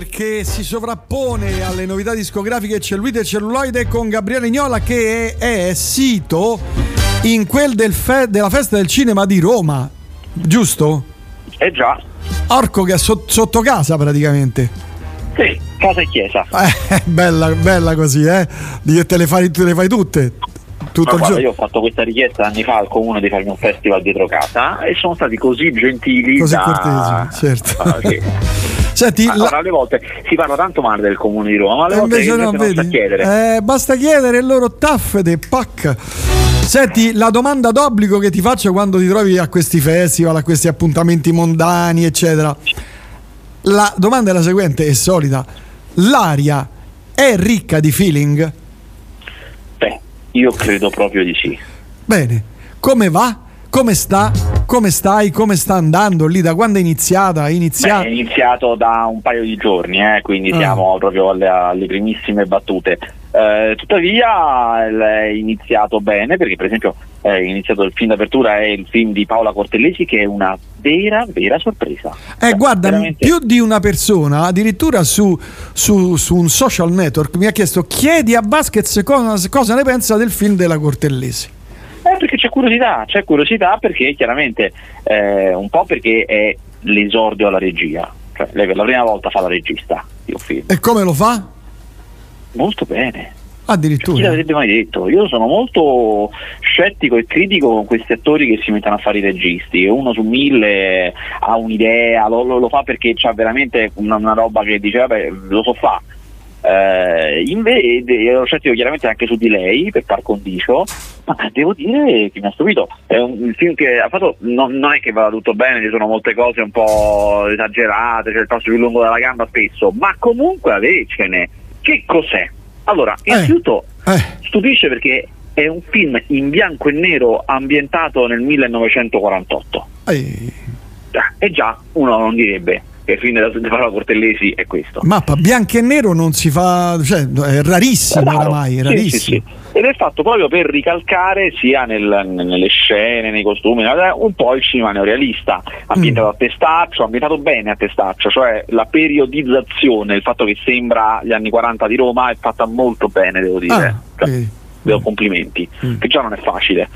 perché si sovrappone alle novità discografiche Cellulite e Celluloide con Gabriele Ignola che è, è sito in quel del fe- della festa del cinema di Roma, giusto? Eh già. Orco che è so- sotto casa praticamente. Sì, casa e chiesa. Eh, bella, bella così, eh? Te le fai, te le fai tutte. Tutto guarda, io ho fatto questa richiesta anni fa al comune di farmi un festival dietro casa e sono stati così gentili Così da... cortesi, certo. Ah, sì. Senti, la- Allora, alle volte si parla tanto male del comune di Roma, ma alle E volte invece no, invece basta vedi? chiedere. Eh, basta chiedere e loro taffete, pac. Senti, la domanda d'obbligo che ti faccio quando ti trovi a questi festival, a questi appuntamenti mondani, eccetera. La domanda è la seguente, è solita. L'aria è ricca di feeling? Beh, io credo proprio di sì. Bene, come va? Come sta? Come stai? Come sta andando lì? Da quando è iniziata? È Beh, iniziata? è iniziato da un paio di giorni, eh, quindi Ah. siamo proprio alle, alle primissime battute. Eh, tuttavia è iniziato bene perché per esempio è iniziato il film d'apertura è il film di Paola Cortellesi che è una vera vera sorpresa. Eh, Cioè, guarda, veramente- più di una persona, addirittura su, su- su un social network, mi ha chiesto: chiedi a Vasquez cosa, cosa ne pensa del film della Cortellesi. Eh, perché c'è curiosità, c'è curiosità perché chiaramente eh, un po' perché è l'esordio alla regia, cioè lei per la prima volta fa la regista di un film. E come lo fa? Molto bene. Chi Addirittura. l'avrebbe mai detto? Io sono molto scettico e critico con questi attori che si mettono a fare i registi. Uno su mille ha un'idea, lo, lo- lo fa perché c'ha veramente una, una roba che dice vabbè lo so fa. Eh, invece ero scettico chiaramente anche su di lei per par condicio, ma devo dire che mi ha stupito. È un, film che ha fatto, non, non è che vada tutto bene, ci sono molte cose un po' esagerate, c'è il passo più lungo della gamba spesso, ma comunque avercene. Che cos'è? Allora, innanzitutto Eh, stupisce perché è un film in bianco e nero ambientato nel 1948. eh, Già, E già uno non direbbe che della di Paola Cortellesi è questo. mappa bianco e nero non si fa, cioè è rarissimo Raro. oramai, è Sì, rarissimo. sì, sì. Ed è fatto proprio per ricalcare sia nel- nelle scene, nei costumi, eh, un po' il cinema neorealista, ambientato Mm. a testaccio, ambientato bene a testaccio, cioè la periodizzazione, il fatto che sembra gli anni 40 di Roma è fatta molto bene, devo dire. Ah, Cioè, vedi. do complimenti, Mm. che già non è facile.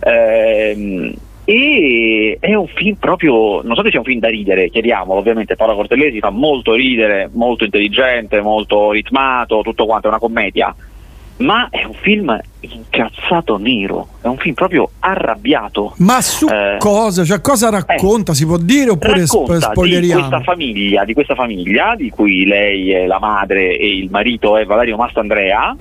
Ehm, e è un film proprio, non so se sia un film da ridere, chiediamolo, ovviamente Paola Cortellesi fa molto ridere, molto intelligente, molto ritmato, tutto quanto, è una commedia, ma è un film incazzato nero, è un film proprio arrabbiato. Ma su Eh, cosa? Cioè, cosa racconta? si può dire oppure sp- racconta di spoileriamo? questa famiglia, di questa famiglia di cui lei è la madre e il marito è Valerio Mastandrea,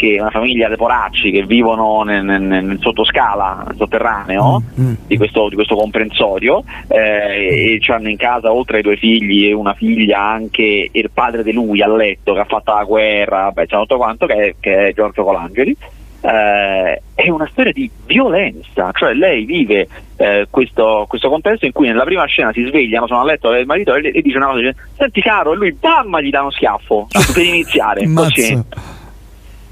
che è una famiglia dei poracci che vivono nel, nel- nel sottoscala, nel sotterraneo Mm, mm. di, questo, di questo comprensorio eh, e hanno in casa oltre ai due figli e una figlia anche il padre di lui a letto che ha fatto la guerra, vabbè, c'è tutto quanto che è, che è Giorgio Colangeli. Eh, è una storia di violenza, cioè lei vive eh, questo, questo contesto in cui nella prima scena si svegliano, sono a letto del marito e, e dice una cosa, dice, senti caro, e lui bam gli dà uno schiaffo subito per iniziare.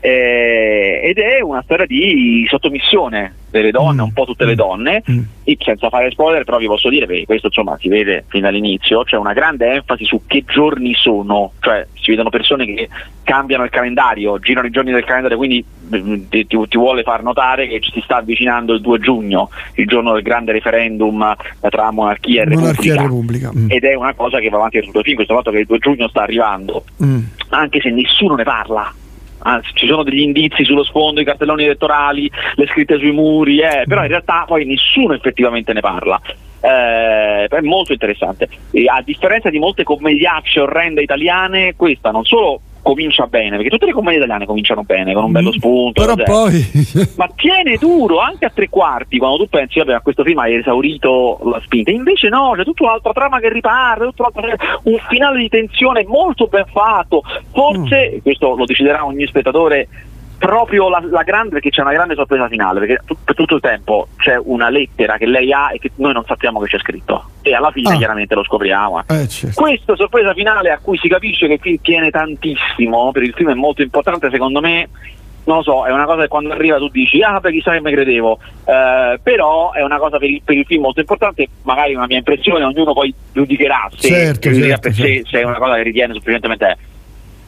Eh, ed è una storia di sottomissione delle donne, Mm. un po' tutte le donne, Mm. senza fare spoiler però vi posso dire, perché questo insomma si vede fin dall'inizio, c'è una grande enfasi su che giorni sono, cioè si vedono persone che cambiano il calendario, girano i giorni del calendario, quindi mm, ti, ti- ti vuole far notare che ci si sta avvicinando il 2 giugno, il giorno del grande referendum tra monarchia e Monarchia repubblica. Repubblica. Mm. Ed è una cosa che va avanti tutto il film, questo fatto che il 2 giugno sta arrivando, Mm. anche se nessuno ne parla. Anzi, ci sono degli indizi sullo sfondo, i cartelloni elettorali, le scritte sui muri, eh, però in realtà poi nessuno effettivamente ne parla. Eh, è molto interessante. E a differenza di molte commediacce orrende italiane, questa non solo comincia bene, perché tutte le commedie italiane cominciano bene, con un bello spunto, Mm. Però cos'è. poi ma tiene duro anche a tre quarti quando tu pensi vabbè a questo film hai esaurito la spinta invece no c'è tutta un'altra trama che riparte un finale di tensione molto ben fatto forse questo lo deciderà ogni spettatore proprio la, la grande perché c'è una grande sorpresa finale perché tu- per tutto il tempo c'è una lettera che lei ha e che noi non sappiamo che c'è scritto e alla fine Ah. chiaramente lo scopriamo eh, certo. questa sorpresa finale a cui si capisce che il film tiene tantissimo, per il film è molto importante secondo me, non lo so, è una cosa che quando arriva tu dici, ah beh chissà che mi credevo, eh, però è una cosa per il, per il, film molto importante, magari una mia impressione, ognuno poi giudicherà se, certo, certo, per certo. se, è una cosa che ritiene sufficientemente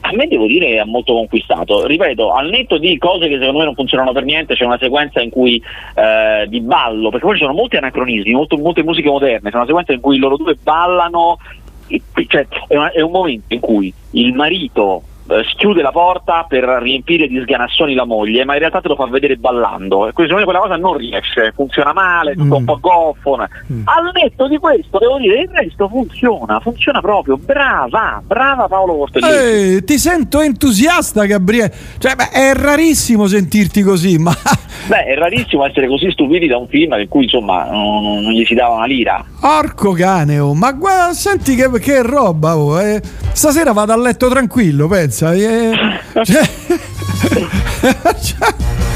a me devo dire ha molto conquistato. Ripeto, al netto di cose che secondo me non funzionano per niente, c'è una sequenza in cui eh, di ballo, perché poi ci sono molti anacronismi, molto, molte musiche moderne, c'è una sequenza in cui loro due ballano, cioè, è, una, è un momento in cui il marito eh, schiude la porta per riempire di sganassoni la moglie, ma in realtà te lo fa vedere ballando. E quindi quella cosa non riesce, funziona male, tutto mm. un po' goffo. Mm. Al netto di questo, devo dire, il resto funziona, funziona proprio. Brava, brava Paolo Cortellesi. Eh, ti sento entusiasta, Gabriele. Cioè, beh, è rarissimo sentirti così, ma. Beh, è rarissimo essere così stupiti da un film in cui insomma non, non gli si dava una lira. Orco cane, oh. ma guarda, senti che, che roba, oh. eh. Stasera vado a letto tranquillo, pensa pensa? Eh, cioè...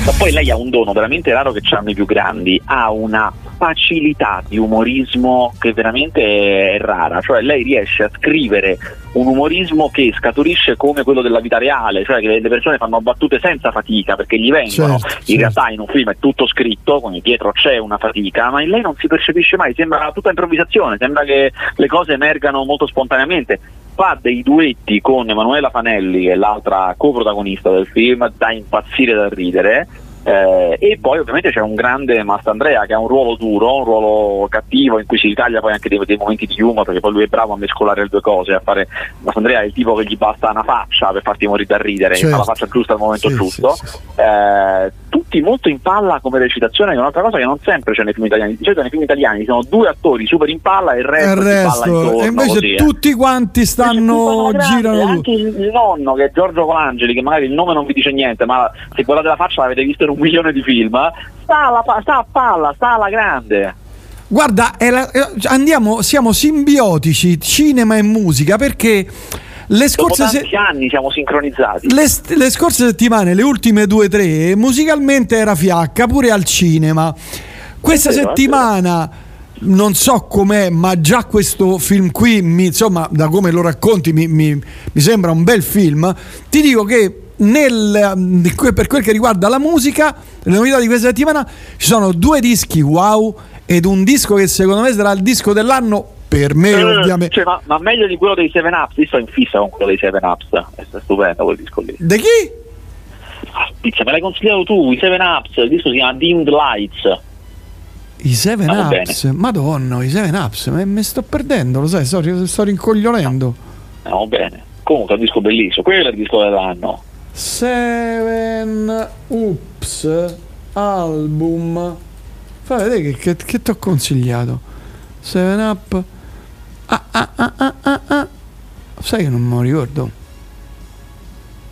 Ma poi lei ha un dono veramente raro che hanno i più grandi, ha una facilità di umorismo che veramente è rara, cioè lei riesce a scrivere un umorismo che scaturisce come quello della vita reale, cioè che le persone fanno battute senza fatica perché gli vengono, certo, in certo. realtà in un film è tutto scritto, quindi dietro c'è una fatica, ma in lei non si percepisce mai, sembra tutta improvvisazione, sembra che le cose emergano molto spontaneamente fa dei duetti con Emanuela Fanelli, che è l'altra coprotagonista del film, da impazzire da ridere eh, e poi ovviamente c'è un grande Mastandrea che ha un ruolo duro, un ruolo cattivo in cui si ritaglia poi anche dei, dei, momenti di humor perché poi lui è bravo a mescolare le due cose, a fare Mastandrea è il tipo che gli basta una faccia per farti morire da ridere, certo. fa la faccia giusta al momento sì, giusto. Sì, sì. Eh, tutti molto in palla come recitazione, che è un'altra cosa che non sempre c'è nei film italiani. Di solito nei film italiani ci sono due attori super in palla e il resto, il resto. Intorno, e invece così, eh. tutti quanti stanno girando. Anche il nonno che è Giorgio Colangeli, che magari il nome non vi dice niente, ma se guardate la faccia l'avete visto in un milione di film, sta, alla, sta a palla, sta alla grande. Guarda, la, andiamo, siamo simbiotici, cinema e musica, perché le scorse se- anni siamo sincronizzati. Le, le, scorse settimane, le ultime due o tre, musicalmente era fiacca pure al cinema. Questa vero, settimana non so com'è, ma già questo film qui, mi, insomma, da come lo racconti, mi, mi, mi sembra un bel film. Ti dico che nel, per quel che riguarda la musica, le novità di questa settimana ci sono due dischi wow ed un disco che secondo me sarà il disco dell'anno per me eh, ovviamente cioè, ma, ma, meglio di quello dei 7 Ups? Io sto in fissa con quello dei 7 Ups è stupendo quel disco lì. Di chi? Ah, pizza me l'hai consigliato tu i 7 Ups il disco si chiama Dimmed Lights. I 7 ah, Ups? Madonna i 7 Ups mi sto perdendo lo sai sto, sto rincoglionendo. No. bene. Comunque è un disco bellissimo quello è il disco dell'anno 7 Ups album fai vedere che, che, che ti ho consigliato 7 Up Ah, ah, ah, ah, ah, ah. Sai che non me lo ricordo.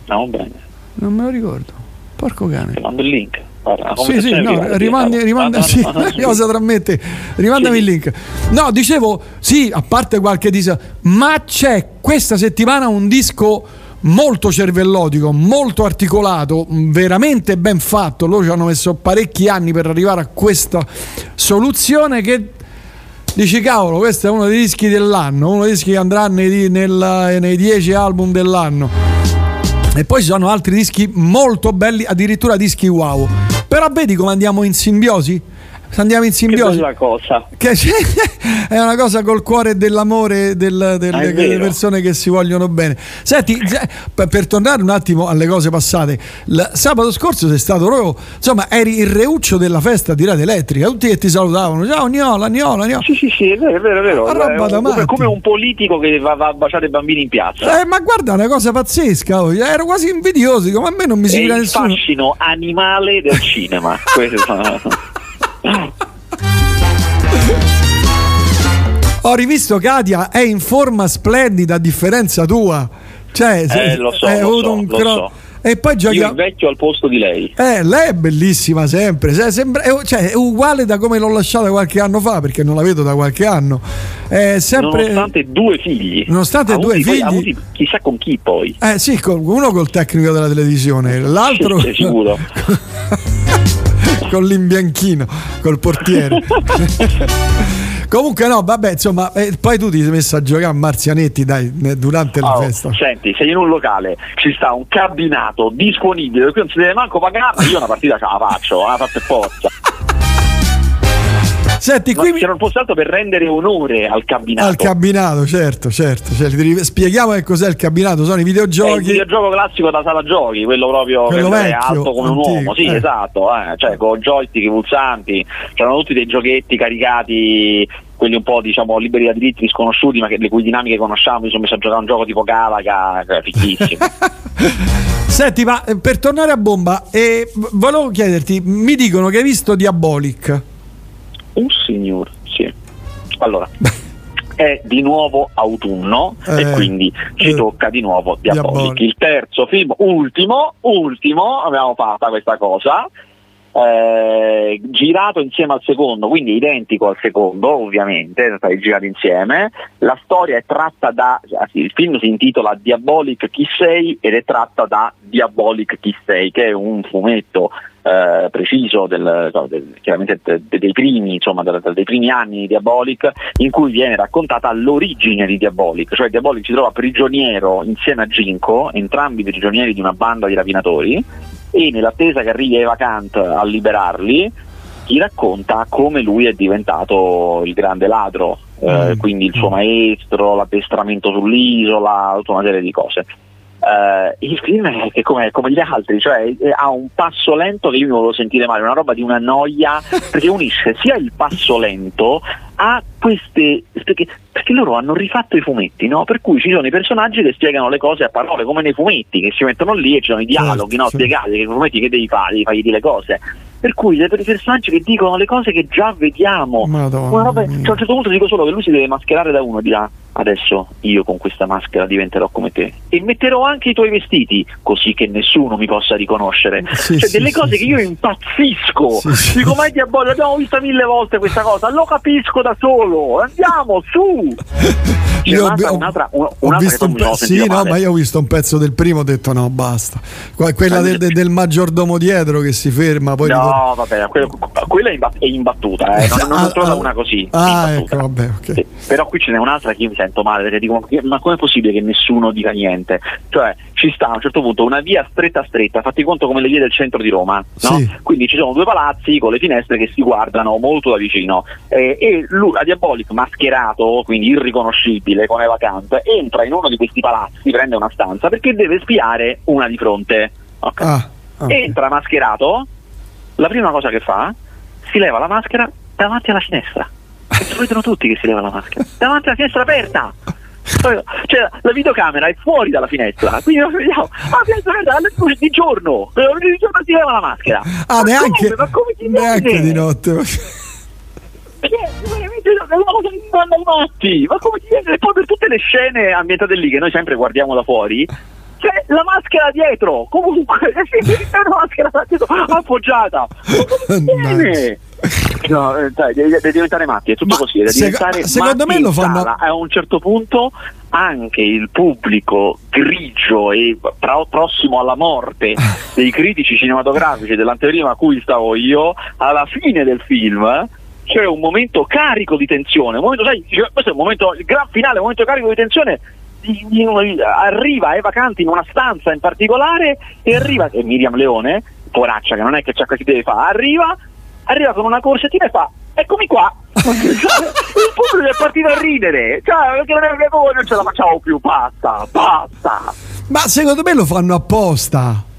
No, bene. Non me lo ricordo. Porco cane. Ti mando il link. Guarda, sì, sì, no, rimandi, rimanda, sì, cosa trasmette? Rimandami sì. il link. No, dicevo, sì, a parte qualche disco, ma c'è questa settimana un disco molto cervellotico, molto articolato, veramente ben fatto. Loro ci hanno messo parecchi anni per arrivare a questa soluzione che dici cavolo questo è uno dei dischi dell'anno uno dei dischi che andrà nei, nel, nei dieci album dell'anno. E poi ci sono altri dischi molto belli addirittura dischi wow. Però vedi come andiamo in simbiosi andiamo in simbiosi. Che cosa. Che è una cosa col cuore dell'amore del, del, ah, delle persone che si vogliono bene. Senti, per tornare un attimo alle cose passate, il sabato scorso sei stato proprio, insomma, eri il reuccio della festa di Rete Elettrica, tutti che ti salutavano, ciao Niola, Niola, Niola. Sì, sì, sì, è vero, è vero. È vero. Roba da come, come un politico che va, va, a baciare i bambini in piazza. Eh, ma guarda, una cosa pazzesca, oh, ero quasi invidioso, come a me non mi si vede nessuno. il fascino animale del cinema. Questo Ho rivisto Katia, è in forma splendida a differenza tua. Cioè, eh, lo so, è lo so, un cro- so. E poi giochi... Io invecchio al posto di lei. Eh, lei è bellissima sempre. Cioè, sembra, è, cioè, è uguale da come l'ho lasciata qualche anno fa, perché non la vedo da qualche anno. È sempre... Nonostante due figli. Nonostante avuti, due figli. Avuti, chissà con chi poi. Eh sì, con, uno col tecnico della televisione, l'altro. Sì, sicuro. con l'imbianchino, col portiere. Comunque no, vabbè, insomma, eh, poi tu ti sei messo a giocare a Marzianetti, dai, durante la Oh, festa. senti, se in un locale ci sta un cabinato disponibile, qui non si deve manco pagare, io una partita ce la faccio, la faccio per forza. Senti, qui mi- se non fosse altro per rendere onore al cabinato. al cabinato, certo, certo. Cioè, ti- spieghiamo che cos'è il cabinato, sono i È il videogiochi. videogioco classico da sala giochi, quello proprio Quello che è vecchio, alto come un antico, uomo, sì, eh. esatto, eh, cioè con joystick, pulsanti, c'erano tutti dei giochetti caricati, quelli un po' diciamo liberi da diritti sconosciuti, ma che, le cui dinamiche conosciamo, mi sono messo a giocare un gioco tipo Galaga, che è fighissimo. Senti, ma eh, per tornare a bomba, eh, volevo chiederti, mi dicono che hai visto Diabolic. Un signor, sì. Allora, è di nuovo autunno Eh, e quindi ci eh, tocca di nuovo Diabolic. Diabolic. Il terzo film, ultimo, ultimo, abbiamo fatto questa cosa. Eh, girato insieme al secondo, quindi identico al secondo, ovviamente, stati girati insieme. La storia è tratta da. anzi, il film si intitola Diabolic Chi sei ed è tratta da Diabolic Chi sei, che è un fumetto eh, preciso del, del- chiaramente de- de- dei primi insomma de- de- dei primi anni di Diabolic in cui viene raccontata l'origine di Diabolic cioè Diabolic si trova prigioniero insieme a Ginko entrambi prigionieri di una banda di rapinatori e nell'attesa che arrivi Eva Kant a liberarli ti racconta come lui è diventato il grande ladro eh, Mm. quindi il suo maestro l'addestramento sull'isola tutta una serie di cose eh, il film è come, come gli altri, cioè eh, ha un passo lento che io mi volevo sentire male, una roba di una noia, perché unisce sia il passo lento a queste. perché, perché loro hanno rifatto i fumetti, no? Per cui ci sono i personaggi che spiegano le cose a parole, come nei fumetti, che si mettono lì e ci sono i dialoghi, Certo, no? certo. Spiegati, che i fumetti che devi fare, devi fargli dire le cose. Per cui per i personaggi che dicono le cose che già vediamo. Madonna Una roba- cioè, a un certo punto dico solo che lui si deve mascherare da uno e dirà adesso io con questa maschera diventerò come te e metterò anche i tuoi vestiti così che nessuno mi possa riconoscere Sì, cioè sì, delle sì, cose che io impazzisco dico ma è diabolico l'abbiamo vista mille volte questa cosa lo capisco da solo andiamo su C'è Io ho, un'altra, ho- un'altra, un- ho un'altra visto un pezzo, sì, no, male. ma io ho visto un pezzo del primo, ho detto no, basta. Que- Quella del, del- del maggiordomo dietro che si ferma, poi No, vabbè, quello- quella è, imba- è imbattuta, eh. non, non Ah, trovo ah, una così. Ah, ecco, vabbè, ok. Sì, Però qui ce n'è un'altra che io mi sento male perché dico: ma- com'è possibile che nessuno dica niente? Cioè, ci sta a un certo punto una via stretta stretta, fatti conto come le vie del centro di Roma, no? Sì. Quindi ci sono due palazzi con le finestre che si guardano molto da vicino. Eh, e lui, a Diabolic, mascherato, quindi irriconoscibile con Eva Kant, entra in uno di questi palazzi, prende una stanza perché deve spiare una di fronte. Ok? Ah, ah, entra mascherato, la prima cosa che fa, si leva la maschera davanti alla finestra. Lo vedono tutti che si leva la maschera. Davanti alla finestra aperta! Cioè, la videocamera è fuori dalla finestra, quindi vediamo, ah, la finestra aperta alle luce di giorno, di giorno si leva la maschera. Ah, Ma neanche, come? Ma come ti neanche viene? di notte. Ma come ti viene? E poi per tutte le scene ambientate lì che noi sempre guardiamo da fuori, c'è la maschera dietro, comunque, c'è una maschera dietro appoggiata. Viene? No, eh, dai, devi, devi diventare matti, è tutto Ma così, devi sec- secondo me lo fanno- sala. A un certo punto anche il pubblico grigio e pro- prossimo alla morte dei critici cinematografici dell'anteprima a cui stavo io, alla fine del film c'è un momento carico di tensione, un momento, sai, questo è un momento, il gran finale, un momento carico di tensione. Arriva Eva Canti in una stanza in particolare e arriva e Miriam Leone, poraccia che non è che c'è che si deve fare, arriva, arriva con una corsettina e fa eccomi qua. Il pubblico è partito a ridere. Cioè perché non, è, non ce la facciamo più basta basta. Ma secondo me lo fanno apposta.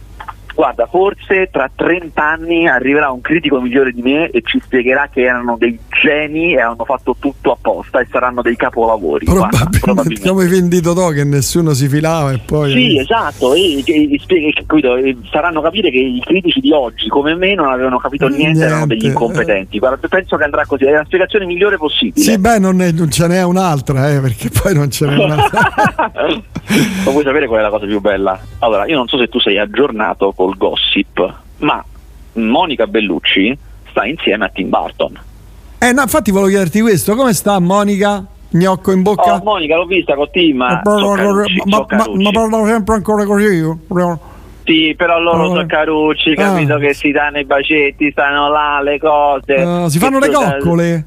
Guarda, forse tra 30 anni arriverà un critico migliore di me e ci spiegherà che erano dei geni e hanno fatto tutto apposta e saranno dei capolavori. Guarda, Probabilmente, probabilmente. come vendito to che nessuno si filava e poi. Sì, esatto, e, e- e faranno capire che i critici di oggi, come me, non avevano capito niente, erano Niente, degli incompetenti. Guarda, penso che andrà così, è la spiegazione migliore possibile. Sì, beh, non, è- non ce n'è un'altra, eh, perché poi non ce n'è un'altra. Ma vuoi sapere qual è la cosa più bella? Allora, io non so se tu sei aggiornato col gossip, ma Monica Bellucci sta insieme a Tim Burton. eh, no, infatti volevo chiederti questo: come sta Monica? Gnocco in bocca? Oh, Monica l'ho vista con Tim, ma carucci, ma- ma- parlo sempre ancora così io? Sì, però loro Oh. sono carucci, capito Ah. che si danno i bacetti, stanno là le cose. Eh, si fanno le coccole?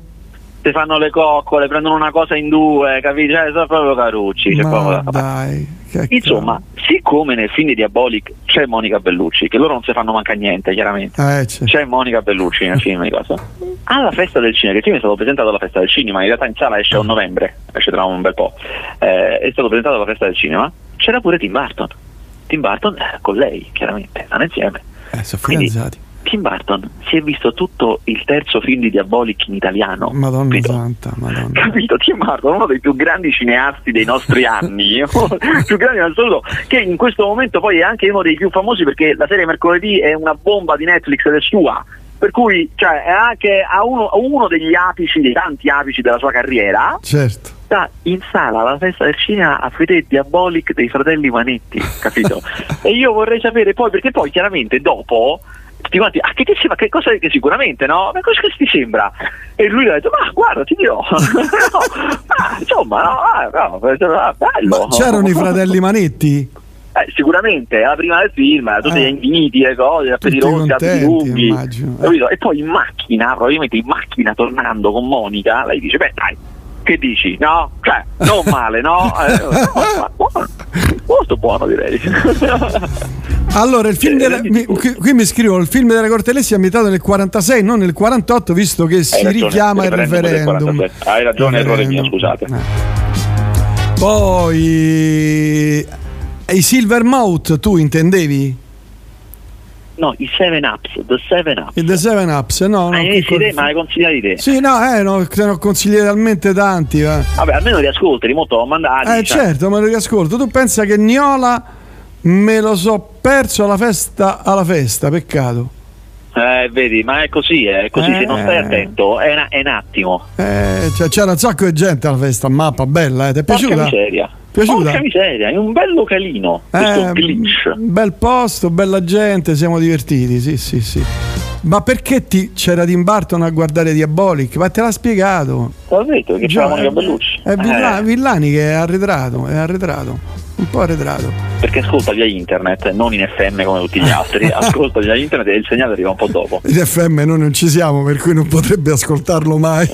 Si fanno le coccole, prendono una cosa in due, capisci? Cioè, sono proprio carucci. Ma proprio da- dai, Insomma, siccome nel film di Diabolic c'è Monica Bellucci, che loro non si fanno manca niente, chiaramente. Eh, c'è. C'è Monica Bellucci nel film di cosa? Alla festa del cinema, che il film è stato presentato alla festa del cinema, in realtà in sala esce a novembre, esce tra un bel po'. Eh, è stato presentato alla festa del cinema, c'era pure Tim Burton. Tim Burton eh, con lei, chiaramente, stanno insieme. Eh, sono Quindi- fidanzati. Tim Burton si è visto tutto il terzo film di Diabolic in italiano. Madonna capito? santa, madonna. Capito? Tim Burton, uno dei più grandi cineasti dei nostri anni, più grandi in assoluto, che in questo momento poi è anche uno dei più famosi perché la serie Mercoledì è una bomba di Netflix ed è sua. Per cui cioè, è anche a uno, a uno degli apici, dei tanti apici della sua carriera, Certo. sta in sala alla festa del cinema a vedere Diabolic dei fratelli Manetti, capito? e io vorrei sapere poi, perché poi chiaramente dopo tutti quanti, ah che, ti sembra, che cosa che sicuramente no? Ma cosa ti sembra? E lui ha detto, ma guarda ti dirò, no, ah, insomma no, ah, no, ah, bello. Ma c'erano i fratelli Manetti? Eh, sicuramente, la prima del film, tutti Eh. infiniti, le cose, Tutti appeti rotti, appeti contenti, lunghi. Eh. E poi in macchina, probabilmente in macchina tornando con Monica, lei dice, beh dai, che dici? No? Cioè, non male, no? Eh, buono, molto buono direi. Allora, il film Eh, della, rendi mi- qui, qui mi scrivono il film della Cortellessi è ambientato nel 46, non nel 48, visto che si ragione, richiama il referendum del referendum. 47. Hai ragione, errore mio, scusate. Eh. Poi eh, i Silver Mouth tu intendevi? No, i 7 Ups, the 7 Ups. Il The Seven Ups? No, no. Hai che messi col- te, ma hai consigliati te? Sì, no, eh, no, te ne ho consigliati talmente tanti. eh. Vabbè, almeno li ascolti, li molto mandati. Eh, cioè. certo, me lo riascolto. Tu pensa che Niola me lo so perso alla festa, alla festa, peccato. Eh, vedi, ma è così, eh, è così, se non stai Eh. attento, è, una- è un attimo. Eh, cioè, c'era un sacco di gente alla festa, mappa bella, eh. ti è Porca piaciuta? miseria. Piaciuta? Porca miseria, è un bel localino, questo Eh, glitch. bel posto, bella gente, siamo divertiti, sì, sì, sì. Ma perché ti, c'era Tim Burton a guardare Diabolic? Ma te l'ha spiegato. L'ho detto che c'era Monica è- Bellucci. È Villa- Eh, Villani che è arretrato, è arretrato. Un po' arretrato. perché ascolta via internet, non in FM come tutti gli altri. ascolta via internet e il segnale arriva un po' dopo. In FM noi non ci siamo, per cui non potrebbe ascoltarlo mai.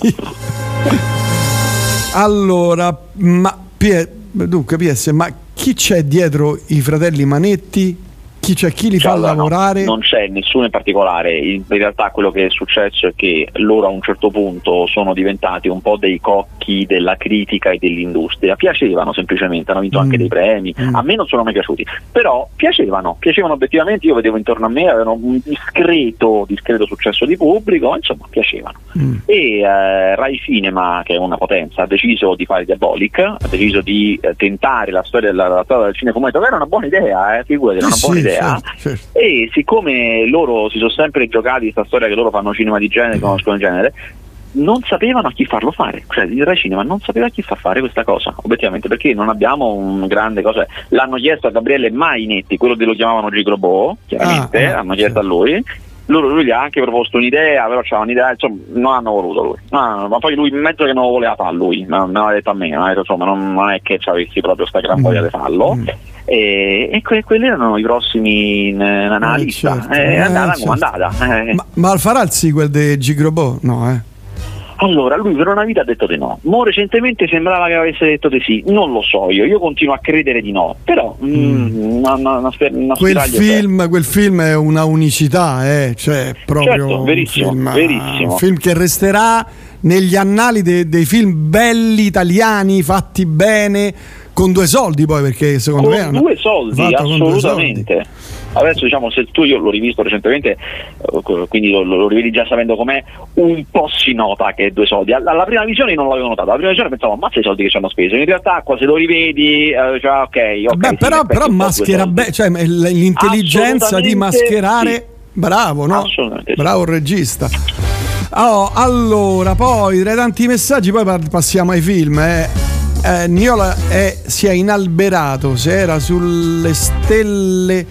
allora, ma Pie- dunque PS, ma chi c'è dietro i fratelli Manetti? Chi c'è? Chi li Cioè, fa allora, no, lavorare? non c'è nessuno in particolare, in, in realtà quello che è successo è che loro a un certo punto sono diventati un po' dei cocchi della critica e dell'industria, piacevano semplicemente, hanno vinto Mm. anche dei premi, Mm. a me non sono mai piaciuti, però piacevano, piacevano obiettivamente, io vedevo intorno a me, avevano un discreto, discreto successo di pubblico, insomma piacevano. Mm. E eh, Rai Cinema, che è una potenza, ha deciso di fare Diabolic, ha deciso di eh, tentare la storia della, la storia del che era una buona idea, eh, figurati, era una Sì, buona sì, idea. certo, certo. E siccome loro si sono sempre giocati questa storia che loro fanno cinema di genere, conoscono il genere, non sapevano a chi farlo fare, cioè il Rai Cinema non sapeva a chi far fare questa cosa, obiettivamente, perché non abbiamo un grande cosa. L'hanno chiesto a Gabriele Mainetti, quello che lo chiamavano Gigrobò, chiaramente, Ah, ah, hanno chiesto sì. a lui. Loro, lui gli ha anche proposto un'idea, però c'era un'idea, insomma, non hanno voluto lui. No, ma poi lui in mezzo che non lo voleva fare lui, me l'ha detto a me, detto, insomma, non, non è che ci avessi proprio sta gran voglia di farlo. Mm. E, e que- quelli erano i prossimi in, nella Eh, lista. certo, Eh, eh, è andata certo. come andata. eh. Ma, ma farà il sequel di Gigrobò? No, eh. Allora, lui per una vita ha detto di no. Mo recentemente sembrava che avesse detto di sì. Non lo so io, io continuo a credere di no. Però mm, una, una, una, una Quel film, quel film è una unicità, eh, cioè proprio Certo, un verissimo, film, verissimo. un film che resterà negli annali de- dei film belli italiani fatti bene con due soldi poi perché secondo con me hanno due soldi, due assolutamente. Adesso diciamo se tu io l'ho rivisto recentemente, eh, quindi lo, lo rivedi già sapendo com'è, un po' si nota che è due soldi. Alla, alla prima visione non l'avevo notato, alla prima visione pensavo ammazza i soldi che ci hanno speso. In realtà qua se lo rivedi, eh, cioè, ok, ok. Beh, sì, però, però maschera soldi. bene, cioè l'intelligenza di mascherare, sì. bravo, no? Bravo il regista. Oh, allora, poi tra i tanti messaggi, poi passiamo ai film. Eh. Eh, Niola è- si è inalberato, se era sulle stelle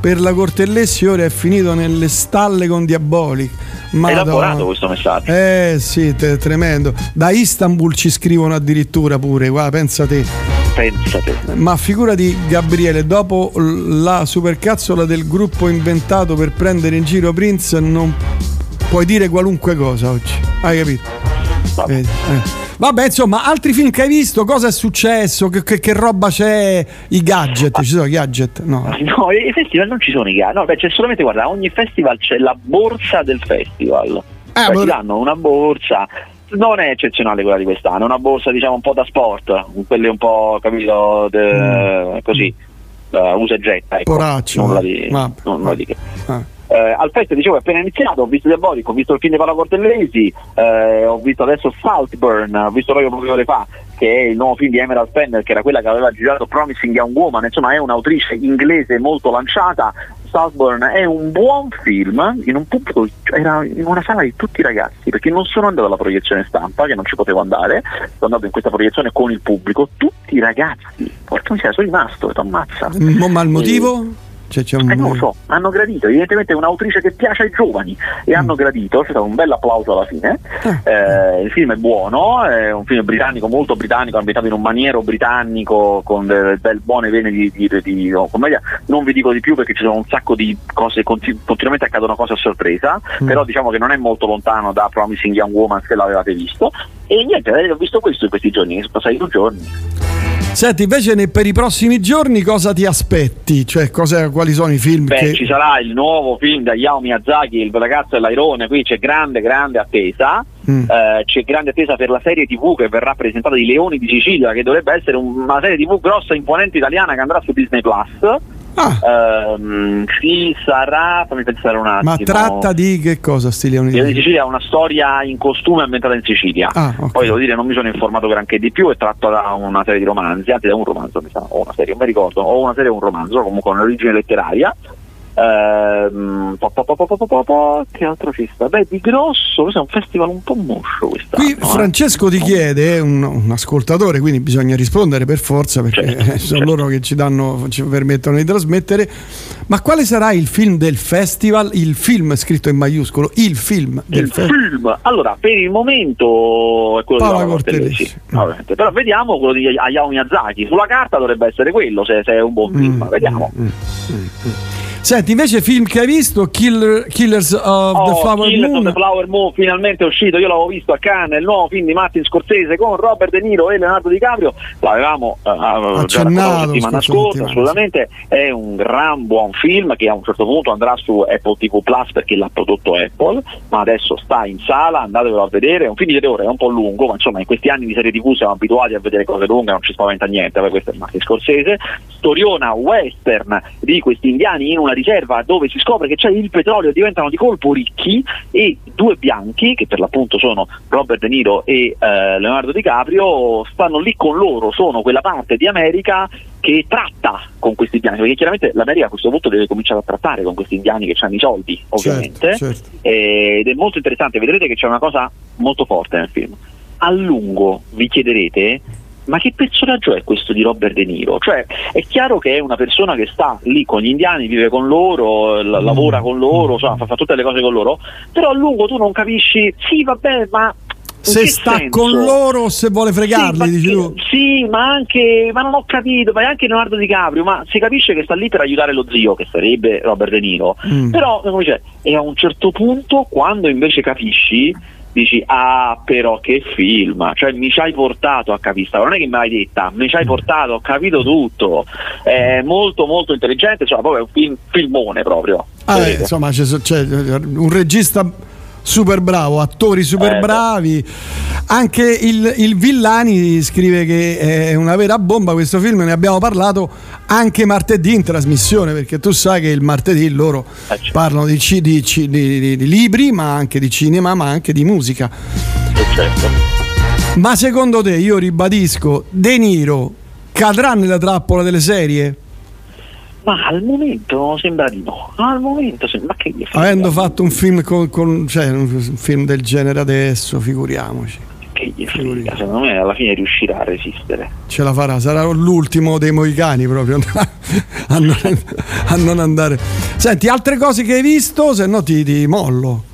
per la Cortellessi, ora è finito nelle stalle con Diabolic. Madonna. elaborato questo messaggio. Eh sì, te- tremendo. Da Istanbul ci scrivono addirittura pure, guarda, pensa te. Pensate. Ma figurati Gabriele, dopo la supercazzola del gruppo inventato per prendere in giro Prince, non puoi dire qualunque cosa oggi. Hai capito? Vabbè. Eh. Vabbè, insomma, altri film che hai visto, cosa è successo? Che, che, che roba c'è? I gadget, ci sono i gadget? No. no, i festival non ci sono i gadget. No, beh, c'è solamente, guarda, ogni festival c'è la borsa del festival. Eh, cioè, ti danno una borsa non è eccezionale quella di quest'anno, è una borsa diciamo un po' da sport, quelle un po' capito de, mm. così, uh, usa e getta, ecco. Poraccio, nulla di, nulla di. Eh, al festival dicevo è appena iniziato, ho visto Diabolico, ho visto il film di Paolo Cortellesi, eh, ho visto adesso Saltburn, ho visto proprio poche ore fa, che è il nuovo film di Emerald Fenner, che era quella che aveva girato Promising Young Woman, insomma è un'autrice inglese molto lanciata, Saltburn è un buon film in un pubblico, era in una sala di tutti i ragazzi, perché non sono andato alla proiezione stampa, che non ci potevo andare, sono andato in questa proiezione con il pubblico, tutti i ragazzi, porca miseria, sono rimasto, ti ammazza. Ma il motivo? E cioè, un... eh, non lo so, hanno gradito, evidentemente è un'autrice che piace ai giovani e mm. hanno gradito, c'è stato un bel applauso alla fine. Ah. Eh, il film è buono, è un film britannico, molto britannico, ambientato in un maniero britannico con delle bel, buone vene di, di, di, di oh, commedia. Non vi dico di più perché ci sono un sacco di cose, continu- continuamente accadono cose a sorpresa, mm. però diciamo che non è molto lontano da Promising Young Woman se l'avevate visto. E niente, eh, ho visto questo in questi giorni, sono passati due giorni. Senti, invece per i prossimi giorni cosa ti aspetti? Cioè, cosa, quali sono i film? Beh, che... ci sarà il nuovo film da Yao Miyazaki, Il ragazzo dell'airone, qui c'è grande, grande attesa. Mm. Eh, c'è grande attesa per la serie tv che verrà presentata di Leoni di Sicilia, che dovrebbe essere una serie tv grossa, imponente italiana che andrà su Disney Plus. Ah. Um, ci sarà, fammi pensare un attimo. Ma tratta di che cosa stile di Sicilia è una storia in costume ambientata in Sicilia. Ah, okay. Poi devo dire non mi sono informato granché di più, è tratto da una serie di romanzi, anzi da un romanzo mi sa, o una serie, non mi ricordo, o una serie o un romanzo, comunque un'origine letteraria. Ehm, po, po, po, che altro ci sta? Beh, di grosso, questo è un festival un po' moscio quest'anno. Qui eh. Francesco eh? ti chiede, un, un, ascoltatore, quindi bisogna rispondere per forza perché certo, sono certo. loro che ci, danno, ci permettono di trasmettere. Ma quale sarà il film del festival? Il film scritto in maiuscolo, il film del? Film. Allora, per il momento è quello Paola di Cortellesi. Mm. Però vediamo quello di Hayao Miyazaki. Sulla carta dovrebbe essere quello, se, se è un buon mm, film. Vediamo. Mm, mm, mm, mm. Senti, invece film che hai visto, Killer, Killers of oh, the Flower Killers Moon. Of the Flower Moon finalmente è uscito, io l'avevo visto a Cannes, il nuovo film di Martin Scorsese con Robert De Niro e Leonardo DiCaprio, l'avevamo uh, accennato la settimana scorsa, assolutamente, è un gran buon film che a un certo punto andrà su Apple TV Plus perché l'ha prodotto Apple, ma adesso sta in sala, andatevelo a vedere, è un film di tre ore, è un po' lungo, ma insomma in questi anni di serie TV siamo abituati a vedere cose lunghe, non ci spaventa niente, questo è Martin Scorsese, storiona western di questi indiani in una riserva dove si scopre che c'è il petrolio diventano di colpo ricchi e due bianchi, che per l'appunto sono Robert De Niro e eh, Leonardo DiCaprio, stanno lì con loro, sono quella parte di America che tratta con questi indiani, perché chiaramente l'America a questo punto deve cominciare a trattare con questi indiani che hanno i soldi, ovviamente, certo, certo. ed è molto interessante, vedrete che c'è una cosa molto forte nel film. A lungo vi chiederete ma che personaggio è questo di Robert De Niro? Cioè, è chiaro che è una persona che sta lì con gli indiani, vive con loro, l- mm. lavora con loro, insomma, fa, fa, tutte le cose con loro, però a lungo tu non capisci, sì, vabbè, ma. Se sta senso? con loro o se vuole fregarli, sì, ma, sì, ma anche, ma non ho capito, ma anche Leonardo DiCaprio, ma si capisce che sta lì per aiutare lo zio, che sarebbe Robert De Niro, mm. però, come dice, e a un certo punto, quando invece capisci, dici ah però che film. Cioè mi ci hai portato a capire non è che me l'hai detta mi ci hai portato ho capito tutto. È molto molto intelligente cioè proprio è un film, filmone proprio. Ah, eh, insomma c'è, c'è un regista super bravo, attori super eh, bravi. Anche il, il, Villani scrive che è una vera bomba questo film, ne abbiamo parlato anche martedì in trasmissione, perché tu sai che il martedì loro eh, certo. parlano di, di, di, di, libri, ma anche di cinema, ma anche di musica. Eh, certo. Ma secondo te, io ribadisco, De Niro cadrà nella trappola delle serie? Ma al momento sembra di no. Al momento sembra che gli Avendo fatto un film con, con cioè, un film del genere adesso, figuriamoci. Che gli frega, secondo me alla fine riuscirà a resistere. Ce la farà, sarà l'ultimo dei moicani proprio a non, a non andare. Senti, altre cose che hai visto, se no ti, ti mollo.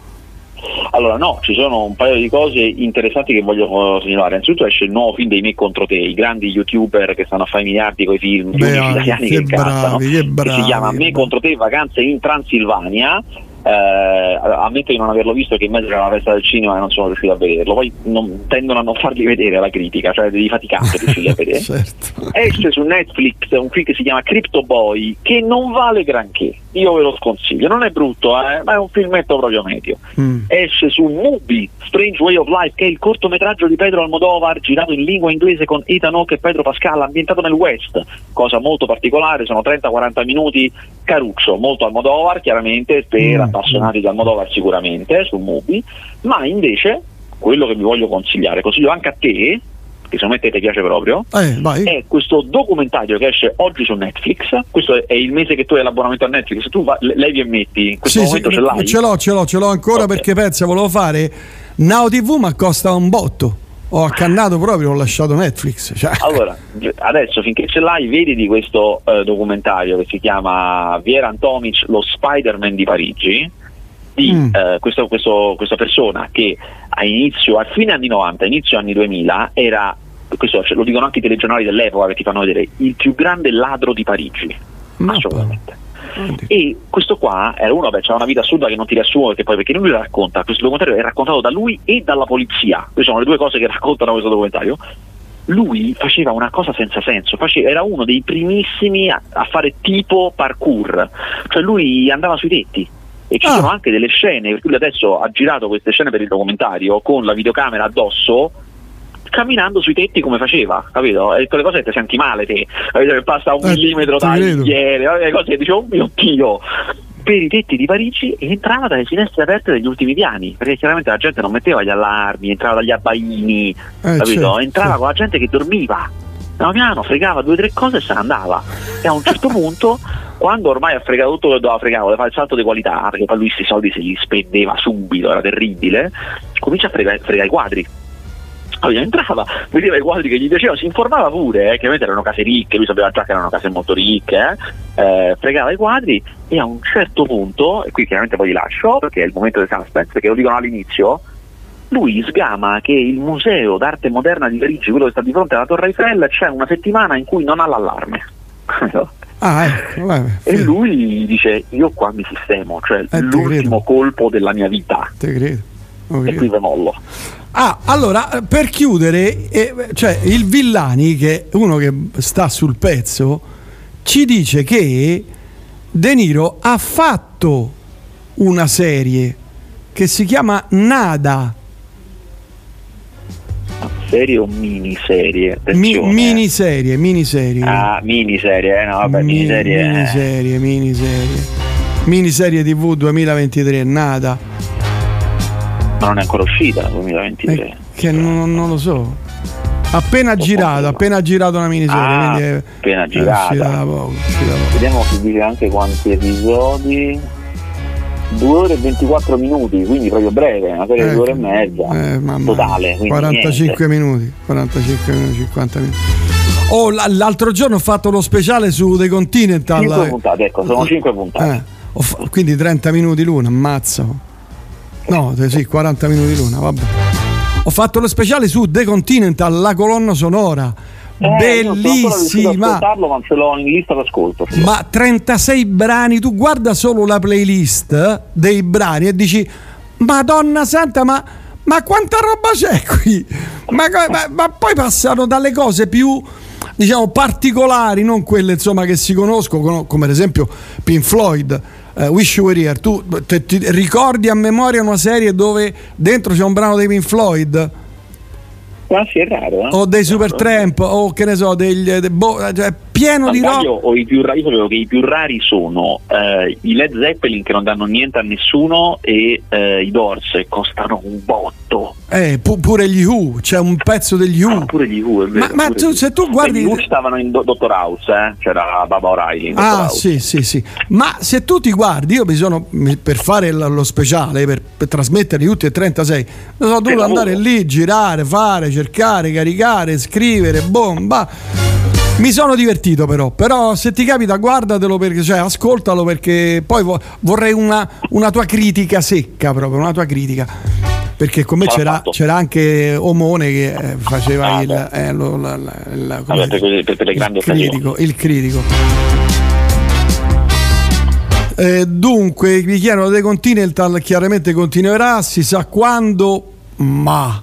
Allora no, ci sono un paio di cose interessanti che voglio segnalare. Innanzitutto esce il nuovo film dei Me contro te, i grandi youtuber che stanno a fare miliardi con i film Beh, italiani che, che, bravi, che, che, si chiama Me contro te, vacanze in Transilvania eh, ammetto di non averlo visto che in mezzo c'era una festa del cinema e non sono riuscito a vederlo. Poi non, tendono a non farli vedere la critica cioè devi faticare per riuscirli a vedere. Certo. esce su Netflix un film che si chiama Crypto Boy che non vale granché. Io ve lo sconsiglio. Non è brutto eh, ma è un filmetto proprio medio. Mm. esce su Mubi Strange Way of Life che è il cortometraggio di Pedro Almodovar girato in lingua inglese con Ethan Hawke e Pedro Pascal ambientato nel West. Cosa molto particolare sono 30-40 minuti caruccio molto Almodovar chiaramente per mm appassionati di Almodovar sicuramente su Mubi, ma invece quello che vi voglio consigliare, consiglio anche a te, che secondo me te ti piace proprio, eh, è questo documentario che esce oggi su Netflix. Questo è il mese che tu hai l'abbonamento a Netflix. Tu va, levi e metti, in questo sì, momento sì, ce l'hai. Ce l'ho, ce l'ho, ce l'ho ancora okay. perché pensa, volevo fare Now TV, ma costa un botto ho accannato proprio, ho lasciato Netflix. Cioè. Allora, adesso finché ce l'hai, vedi di questo eh, documentario che si chiama Vieran Tomic, lo Spider-Man di Parigi. Di mm. eh, questo, questo, questa persona che a inizio, a fine anni 90, inizio anni 2000, era, questo lo dicono anche i telegiornali dell'epoca che ti fanno vedere, il più grande ladro di Parigi. Ma assolutamente. E questo qua era uno, beh, c'era una vita assurda che non ti riassumo perché poi perché lui lo racconta, questo documentario è raccontato da lui e dalla polizia, queste sono le due cose che raccontano questo documentario. Lui faceva una cosa senza senso, faceva, era uno dei primissimi a, a, fare tipo parkour, cioè lui andava sui tetti e ci ah. sono anche delle scene, lui adesso ha girato queste scene per il documentario con la videocamera addosso camminando sui tetti come faceva, capito? E quelle cose che ti senti male te, capito? passa un eh, millimetro tagliere, le cose che dicevo, oh mio Dio, per i tetti di Parigi entrava dalle finestre aperte degli ultimi piani, perché chiaramente la gente non metteva gli allarmi, entrava dagli abbaini, eh, capito? Certo, entrava con la gente che dormiva, piano piano fregava due o tre cose e se ne andava. E a un certo punto, quando ormai ha fregato tutto che doveva fregare, voleva fare il salto di qualità, perché poi lui questi soldi se li spendeva subito, era terribile, comincia a fregare, fregare i quadri allora, entrava, vedeva i quadri che gli piacevano, si informava pure, eh, chiaramente erano case ricche, lui sapeva già che erano case molto ricche, eh, eh, fregava i quadri e a un certo punto, e qui chiaramente poi li lascio perché è il momento del suspense, perché lo dicono all'inizio, lui sgama che il museo d'arte moderna di Parigi, quello che sta di fronte alla Torre Eiffel, c'è una settimana in cui non ha l'allarme. Ah, ecco, vabbè, e lui dice io qua mi sistemo, cioè eh, l'ultimo colpo della mia vita. Te credo. E qui ve mollo. Ah, allora, per chiudere, eh, cioè il Villani, che è uno che sta sul pezzo, ci dice che De Niro ha fatto una serie che si chiama Nada. Serie o miniserie? Mi, miniserie, miniserie. Ah, miniserie, eh, no, vabbè, Mi, miniserie. Miniserie, miniserie. Miniserie TV 2023, Nada ma non è ancora uscita 2023. Eh, che non, non, lo so. Appena girato, appena girato una miniserie. Ah, è, appena girata. Poco, da poco. Vediamo se dice anche quanti episodi. 2 ore e 24 minuti, quindi proprio breve, una serie di due ore e ecco. mezza. Eh, totale. 45 niente. minuti, 45 minuti, 50 minuti. Oh, l'altro giorno ho fatto lo speciale su The Continental. 5 puntate, ecco, sono 5 puntate. Eh, quindi 30 minuti l'una, ammazza. No, sì, 40 minuti l'una, vabbè. Ho fatto lo speciale su The Continental, la colonna sonora. Eh, bellissima ma ce l'ho in lista d'ascolto ma 36 brani tu guarda solo la playlist dei brani e dici madonna santa ma, ma quanta roba c'è qui ma, ma, ma, poi passano dalle cose più diciamo particolari non quelle insomma che si conoscono come ad esempio Pink Floyd uh, Wish You Were Here, tu te, ti ricordi a memoria una serie dove dentro c'è un brano dei Pink Floyd? Quasi è raro. Eh? O dei Supertramp, o che ne so, degli, de, boh, cioè, pieno Ma di roba. Io, io sapevo che i più rari sono eh, i Led Zeppelin che non danno niente a nessuno e eh, i Doors che costano un botto. Eh, pu- pure gli Who, c'è un pezzo degli Who. Ah, pure gli Who, è vero. Ma, ma tu, se tu guardi. Gli Who stavano in Do- Dottor House, eh? c'era Baba O'Reilly. Ah, sì, sì, sì. Ma se tu ti guardi, io mi sono per fare lo speciale, per, per trasmetterli tutti e 36, mi sono dovuto andare lì, girare, fare, cercare, caricare, scrivere, bomba. Mi sono divertito però, però se ti capita guardatelo perché, cioè ascoltalo perché poi vorrei una, una tua critica secca proprio, una tua critica. Perché con me c'era, c'era, anche Omone che eh, faceva ah, il, eh, lo, la, la, la, per, per, per, le grandi il critico, il critico. Eh, dunque, vi chiedono The Continental, chiaramente continuerà, si sa quando, ma,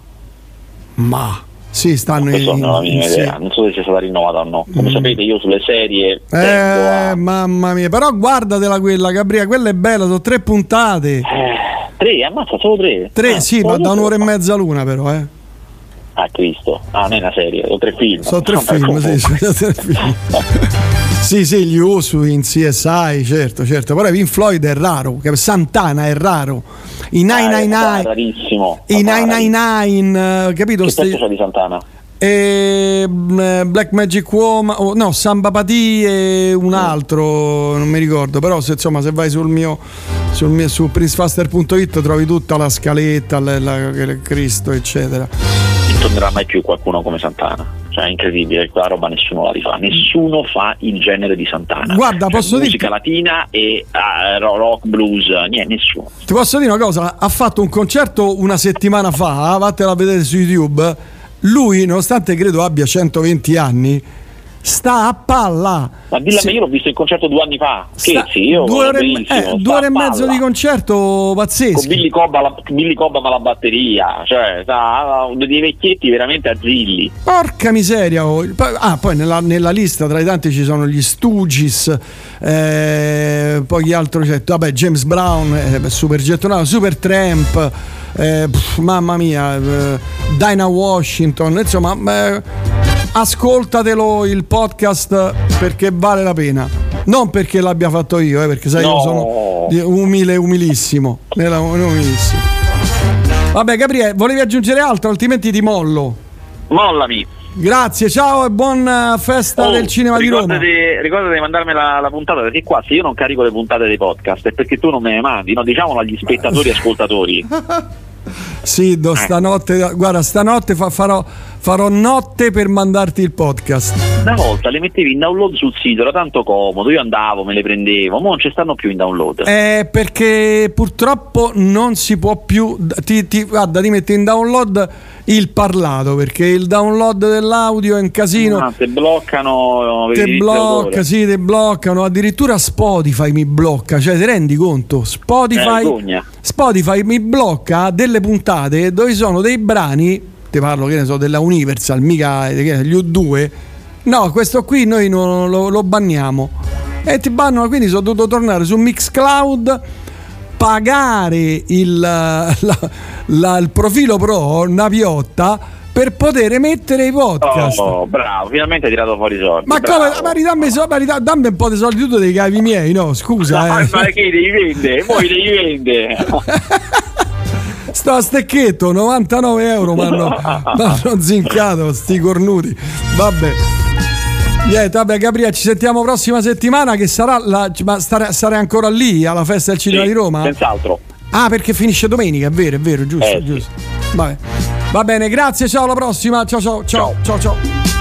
ma. Sì, stanno in, minima in- idea. sì. Non so se sia stata rinnovata o no. Come Mm. sapete, io sulle serie Eh, a- mamma mia, però guardatela quella, Gabriele, quella è bella, sono tre puntate. Eh, tre, ammazza solo tre. Tre, Ah, sì, ma da un'ora e mezza l'una però, eh. Ah, Cristo. Ah, non è una serie, sono tre film. Sono tre film, sì, sono tre film. Sì, sì, gli Usu in CSI, certo, certo. Però Pink Floyd è raro, Santana è raro. I Ah, è 999, rarissimo. i Papà, 999, eh, capito? Che Sti- pezzo c'è di Santana? e, mm, eh, Black Magic Woman, oh, no, Samba Pati e un altro, non mi ricordo, però se, insomma se vai sul mio, sul mio su princefaster.it trovi tutta la scaletta, la, la- il Cristo, eccetera. Non tornerà mai più qualcuno come Santana. Cioè, è incredibile, quella roba nessuno la rifà. Nessuno fa il genere di Santana. Guarda, Cioè, posso musica dirti- latina e ro- rock, blues, niente, nessuno. Ti posso dire una cosa? Ha fatto un concerto una settimana fa, vattela a vedere su YouTube. Lui, nonostante credo abbia 120 anni, sta a palla. Ma dillo a Sì. io l'ho visto in concerto due anni fa. Sta- Scherzi, io due ore, e- eh, due ore e a mezzo di concerto con pazzesco. Billy Cobham alla, Billy Cobham alla batteria, cioè sta, dei vecchietti veramente azzilli. Porca miseria! oh. Ah, poi nella, nella lista tra i tanti ci sono gli Stooges, eh, poi gli altri, c'è, vabbè, James Brown, eh, super gettonato, Super Tramp, eh, pff, mamma mia, eh, Dinah Washington, insomma, eh, ascoltatelo il podcast perché vale la pena. Non perché l'abbia fatto io, eh, perché sai, io No. sono di- umile, umilissimo. Umilissimo. Vabbè, Gabriele, volevi aggiungere altro, altrimenti ti mollo. Mollami. Grazie, ciao e buona festa Oh, del cinema di Roma. ricordati, di mandarmi la, la puntata perché qua se io non carico le puntate dei podcast è perché tu non me ne mandi, no? diciamolo agli spettatori e ascoltatori. Sì, do, stanotte, guarda, stanotte fa- farò, farò notte per mandarti il podcast. Una volta le mettevi in download sul sito, era tanto comodo, io andavo, me le prendevo, ma non ci stanno più in download. Eh, perché purtroppo non si può più. Ti, ti- guarda, ti metti in download il parlato perché il download dell'audio è un casino. Ah, te bloccano diritti blocca, sì, ti bloccano. Addirittura Spotify mi blocca. Cioè, ti rendi conto? Spotify, Vergogna. Spotify mi blocca delle puntate dove sono dei brani. Ti parlo, che ne so, della Universal, mica gli U2. No, questo qui noi non lo, lo banniamo. E ti bannano, quindi sono dovuto tornare su Mixcloud, pagare il, la- la- il profilo pro, una piotta, per poter mettere i podcast. Oh, bravo, finalmente hai tirato fuori i soldi. Ma bravo. come? Ma ridammi, so- ma ridà- dammi un po' di soldi tu dei cavi miei, no? Scusa, Ma, eh. ma che devi vendere? Poi devi vendere. Sto a stecchetto, 99 euro mi hanno zincato, sti cornuti. Vabbè. Niente, vabbè, Gabriele, ci sentiamo prossima settimana che sarà la. Ma stare, stare ancora lì alla festa del cinema Sì, di Roma? Senz'altro. Ah, perché finisce domenica, è vero, è vero, giusto, Eh, sì. giusto. Vabbè. Va bene, grazie, ciao, alla prossima. Ciao ciao ciao ciao ciao.